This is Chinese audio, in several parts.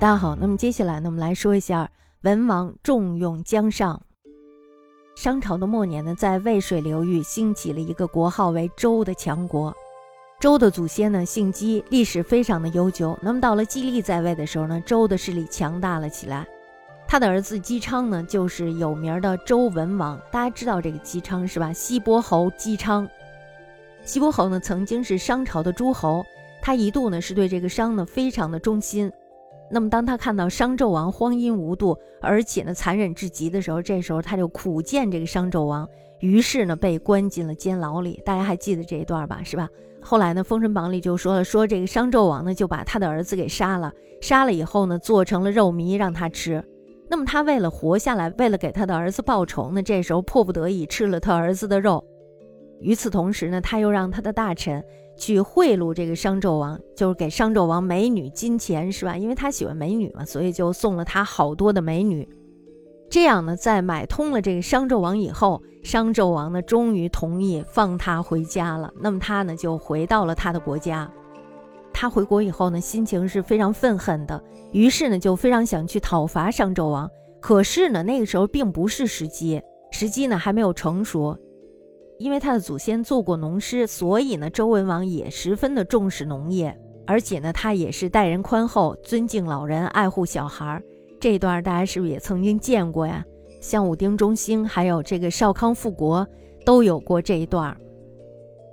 大家好，那么接下来呢，我们来说一下文王重用姜尚。商朝的末年呢，在渭水流域兴起了一个国号为周的强国。周的祖先呢姓姬，历史非常的悠久。那么到了姬利在位的时候呢，周的势力强大了起来。他的儿子姬昌呢，就是有名的周文王。大家知道这个姬昌是吧？西伯侯姬昌。西伯侯呢，曾经是商朝的诸侯，他一度呢是对这个商呢非常的忠心。那么，当他看到商纣王荒淫无度，而且呢残忍至极的时候，这时候他就苦谏这个商纣王，于是呢被关进了监牢里。大家还记得这一段吧？是吧？后来呢，《封神榜》里就说了，说这个商纣王呢就把他的儿子给杀了，杀了以后呢做成了肉糜让他吃。那么他为了活下来，为了给他的儿子报仇呢，这时候迫不得已吃了他儿子的肉。与此同时呢，他又让他的大臣。去贿赂这个商纣王，就是给商纣王美女、金钱，是吧？因为他喜欢美女嘛，所以就送了他好多的美女。这样呢，在买通了这个商纣王以后，商纣王呢终于同意放他回家了。那么他呢就回到了他的国家。他回国以后呢，心情是非常愤恨的，于是呢就非常想去讨伐商纣王。可是呢，那个时候并不是时机，时机呢还没有成熟。因为他的祖先做过农师，所以呢，周文王也十分的重视农业，而且呢，他也是待人宽厚，尊敬老人，爱护小孩儿。这一段大家是不是也曾经见过呀？像武丁中兴，还有这个少康复国，都有过这一段。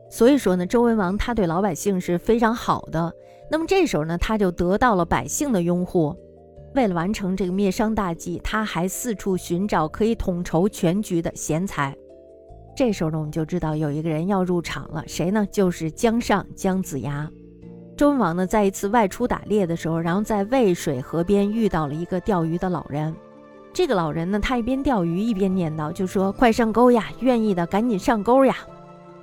所以说呢，周文王他对老百姓是非常好的。那么这时候呢，他就得到了百姓的拥护。为了完成这个灭商大计，他还四处寻找可以统筹全局的贤才。这时候呢，我们就知道有一个人要入场了，谁呢？就是姜尚、姜子牙。周文王呢，在一次外出打猎的时候，然后在渭水河边遇到了一个钓鱼的老人。这个老人呢，他一边钓鱼一边念叨，就说：“快上钩呀，愿意的赶紧上钩呀。”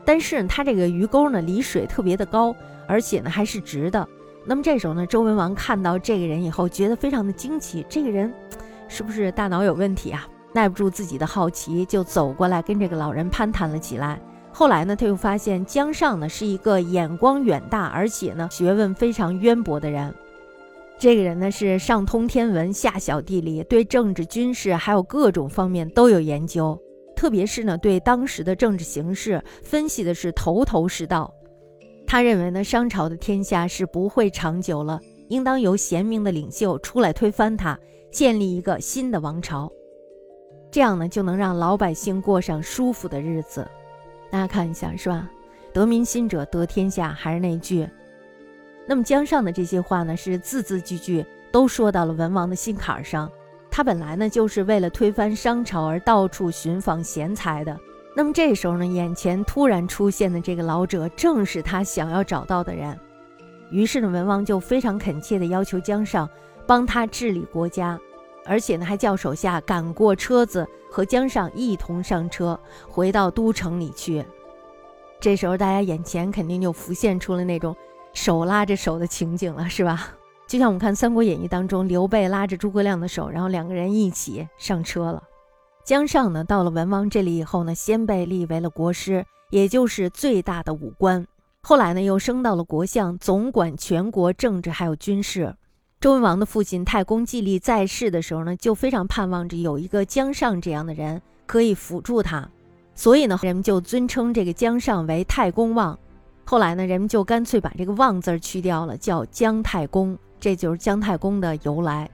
但是他这个鱼钩呢，离水特别的高，而且呢还是直的。那么这时候呢，周文王看到这个人以后，觉得非常的惊奇，这个人 是不是大脑有问题啊？耐不住自己的好奇，就走过来跟这个老人攀谈了起来。后来呢，他又发现姜尚呢是一个眼光远大，而且呢学问非常渊博的人。这个人呢是上通天文，下晓地理，对政治、军事还有各种方面都有研究，特别是呢对当时的政治形势分析的是头头是道。他认为呢商朝的天下是不会长久了，应当由贤明的领袖出来推翻他，建立一个新的王朝。这样呢，就能让老百姓过上舒服的日子。大家看一下，是吧？得民心者得天下，还是那句。那么姜尚的这些话呢，是字字句句都说到了文王的心坎上。他本来呢，就是为了推翻商朝而到处寻访贤才的。那么这时候呢，眼前突然出现的这个老者，正是他想要找到的人。于是呢，文王就非常恳切地要求姜尚帮他治理国家。而且呢，还叫手下赶过车子，和姜尚一同上车，回到都城里去。这时候，大家眼前肯定就浮现出了那种手拉着手的情景了，是吧？就像我们看《三国演义》当中，刘备拉着诸葛亮的手，然后两个人一起上车了。姜尚呢，到了文王这里以后呢，先被立为了国师，也就是最大的武官。后来呢，又升到了国相，总管全国政治还有军事。周文王的父亲太公季历在世的时候呢，就非常盼望着有一个姜尚这样的人可以辅助他，所以呢，人们就尊称这个姜尚为太公望。后来呢，人们就干脆把这个望字去掉了，叫姜太公，这就是姜太公的由来。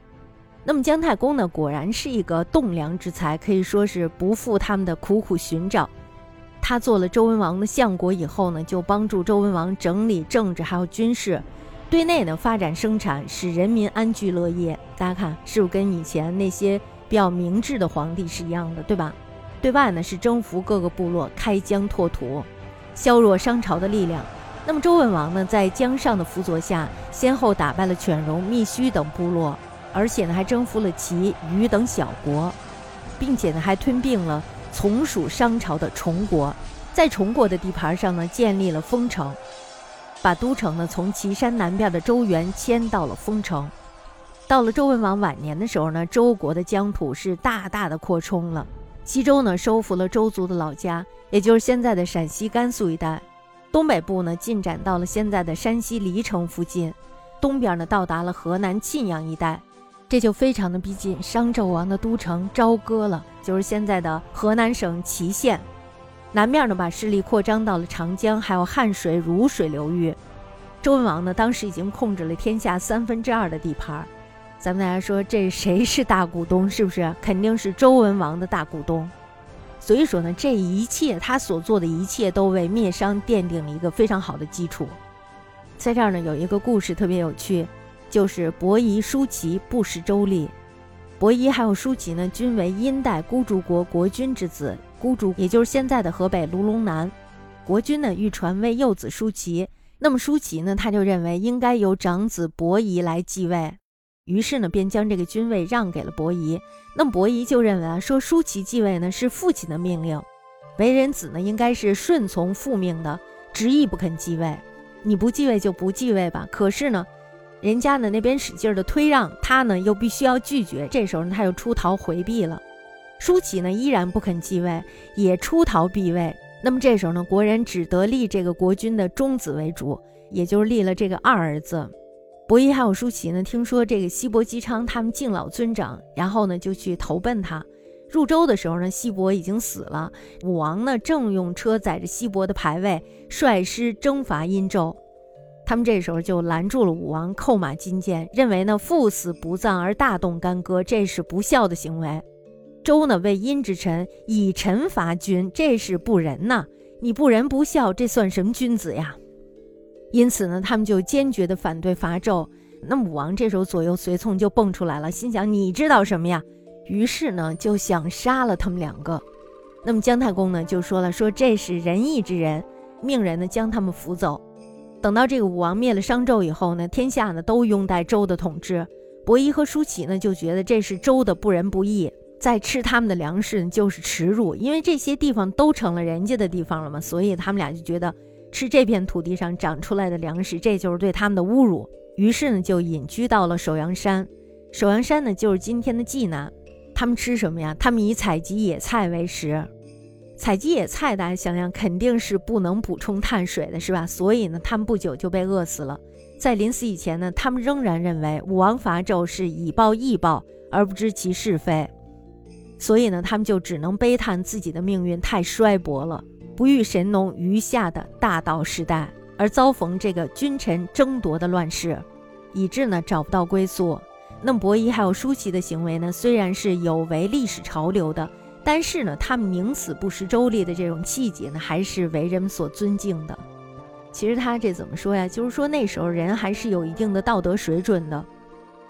那么姜太公呢，果然是一个栋梁之才，可以说是不负他们的苦苦寻找。他做了周文王的相国以后呢，就帮助周文王整理政治还有军事。对内呢，发展生产，使人民安居乐业。大家看，是不是跟以前那些比较明智的皇帝是一样的，对吧？对外呢，是征服各个部落，开疆拓土，削弱商朝的力量。那么周文王呢，在姜尚的辅佐下，先后打败了犬戎、密须等部落，而且呢，还征服了齐、虞等小国，并且呢，还吞并了从属商朝的崇国，在崇国的地盘上呢，建立了封城。把都城呢从岐山南边的周原迁到了丰城。到了周文王晚年的时候呢，周国的疆土是大大的扩充了。西周呢收复了周族的老家，也就是现在的陕西甘肃一带。东北部呢进展到了现在的山西黎城附近。东边呢到达了河南沁阳一带。这就非常的逼近商纣王的都城朝歌了，就是现在的河南省淇县。南面呢，把势力扩张到了长江，还有汉水、汝水流域。周文王呢，当时已经控制了天下三分之二的地盘。咱们大家说，这谁是大股东？是不是？肯定是周文王的大股东。所以说呢，这一切他所做的一切，都为灭商奠定了一个非常好的基础。在这儿呢，有一个故事特别有趣，就是伯夷、叔齐不食周礼。伯夷还有叔齐呢，均为殷代孤竹国国君之子。孤竹也就是现在的河北卢龙南，国君呢欲传位幼子叔齐，那么叔齐呢他就认为应该由长子伯夷来继位，于是呢便将这个君位让给了伯夷。那么伯夷就认为啊，说叔齐继位呢是父亲的命令，为人子呢应该是顺从父命的，执意不肯继位。你不继位就不继位吧。可是呢，人家呢那边使劲的推让，他呢又必须要拒绝，这时候呢他又出逃回避了。舒淇呢依然不肯继位，也出逃避位。那么这时候呢，国人只得立这个国君的中子为主，也就是立了这个二儿子。伯夷还有舒淇呢，听说这个西伯姬昌他们敬老尊长，然后呢就去投奔他。入周的时候呢，西伯已经死了，武王呢正用车载着西伯的牌位，率师征伐殷纣。他们这时候就拦住了武王，扣马金剑，认为呢父死不葬而大动干戈，这是不孝的行为。周呢为殷之臣，以臣伐君，这是不仁呐！你不仁不孝，这算什么君子呀？因此呢，他们就坚决的反对伐纣。那武王这时候左右随从就蹦出来了，心想你知道什么呀？于是呢就想杀了他们两个。那么姜太公呢就说了，说这是仁义之人，命人呢将他们扶走。等到这个武王灭了商纣以后呢，天下呢都拥戴周的统治。伯夷和叔齐呢就觉得这是周的不仁不义。在吃他们的粮食就是耻辱，因为这些地方都成了人家的地方了嘛，所以他们俩就觉得吃这片土地上长出来的粮食，这就是对他们的侮辱。于是呢，就隐居到了首阳山。首阳山呢，就是今天的济南。他们吃什么呀？他们以采集野菜为食。采集野菜，大家想想，肯定是不能补充碳水的，是吧？所以呢，他们不久就被饿死了。在临死以前呢，他们仍然认为武王伐纣是以暴易暴，而不知其是非。所以呢，他们就只能悲叹自己的命运太衰薄了，不遇神农余下的大道时代，而遭逢这个君臣争夺的乱世，以致呢找不到归宿。那么伯夷还有舒淇的行为呢，虽然是有违历史潮流的，但是呢，他们宁死不食周礼的这种气节呢，还是为人们所尊敬的。其实他这怎么说呀？就是说那时候人还是有一定的道德水准的。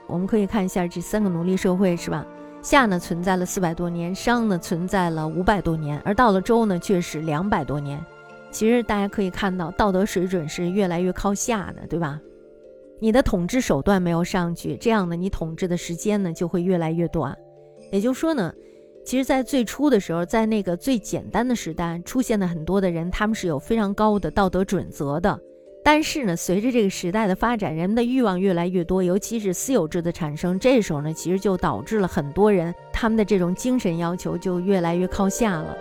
我们可以看一下这三个奴隶社会，是吧？夏呢存在了四百多年，商呢存在了五百多年，而到了周呢却是两百多年。其实大家可以看到，道德水准是越来越靠下的，对吧？你的统治手段没有上去，这样呢，你统治的时间呢就会越来越短。也就是说呢，其实，在最初的时候，在那个最简单的时代，出现的很多的人，他们是有非常高的道德准则的。但是呢，随着这个时代的发展，人们的欲望越来越多，尤其是私有制的产生，这时候呢，其实就导致了很多人他们的这种精神要求就越来越靠下了。